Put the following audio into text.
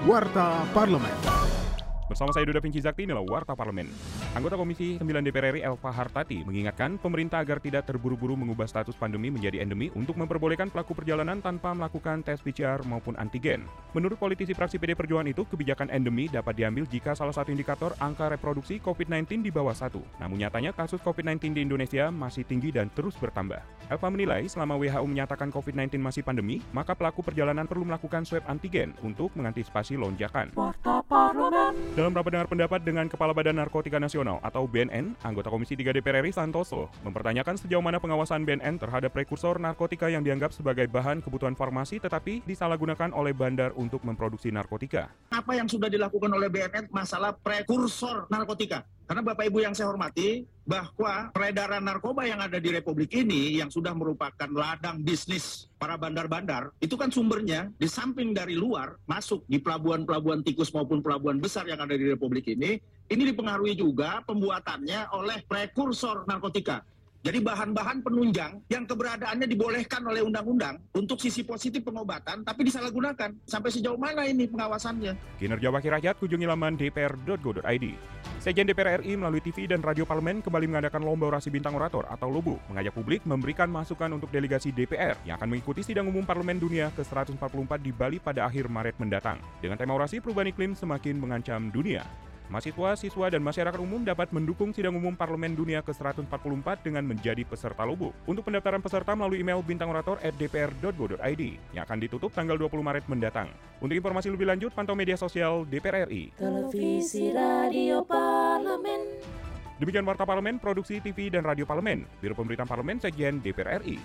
Warta Parlemen. Bersama saya Duda Pinci Zakti, inilah Warta Parlemen. Anggota Komisi 9 DPR RI Elva Hartati mengingatkan pemerintah agar tidak terburu-buru mengubah status pandemi menjadi endemi untuk memperbolehkan pelaku perjalanan tanpa melakukan tes PCR maupun antigen. Menurut politisi fraksi PD Perjuangan itu, kebijakan endemi dapat diambil jika salah satu indikator angka reproduksi COVID-19 di bawah satu. Namun nyatanya kasus COVID-19 di Indonesia masih tinggi dan terus bertambah. Elva menilai selama WHO menyatakan COVID-19 masih pandemi, maka pelaku perjalanan perlu melakukan swab antigen untuk mengantisipasi lonjakan. Warta Parlemen. Dalam rapat dengar pendapat dengan Kepala Badan Narkotika Nasional atau BNN, anggota Komisi 3 DPR RI Santoso mempertanyakan sejauh mana pengawasan BNN terhadap prekursor narkotika yang dianggap sebagai bahan kebutuhan farmasi tetapi disalahgunakan oleh bandar untuk memproduksi narkotika. apa yang sudah dilakukan oleh BNN masalah prekursor narkotika. Karena Bapak Ibu yang saya hormati, bahwa peredaran narkoba yang ada di Republik ini yang sudah merupakan ladang bisnis para bandar-bandar, itu kan sumbernya di samping dari luar masuk di pelabuhan-pelabuhan tikus maupun pelabuhan besar yang ada di Republik ini, ini dipengaruhi juga pembuatannya oleh prekursor narkotika. Jadi bahan-bahan penunjang yang keberadaannya dibolehkan oleh undang-undang untuk sisi positif pengobatan, tapi disalahgunakan. Sampai sejauh mana ini pengawasannya? Kinerja Wakil Rakyat kunjungi laman dpr.go.id. Sekjen DPR RI melalui TV dan radio parlemen kembali mengadakan lomba orasi bintang orator atau LOBO, mengajak publik memberikan masukan untuk delegasi DPR yang akan mengikuti sidang umum Parlemen Dunia ke-144 di Bali pada akhir Maret mendatang. Dengan tema orasi perubahan iklim semakin mengancam dunia. Mahasiswa, siswa, dan masyarakat umum dapat mendukung sidang umum Parlemen Dunia ke-144 dengan menjadi peserta lobo. Untuk pendaftaran peserta melalui email bintangorator@dpr.go.id yang akan ditutup tanggal 20 Maret mendatang. Untuk informasi lebih lanjut, pantau media sosial DPR RI. Televisi Radio Parlemen. Demikian Warta Parlemen, Produksi TV dan Radio Parlemen, Biro Pemberitaan Parlemen, Sekjen DPR RI.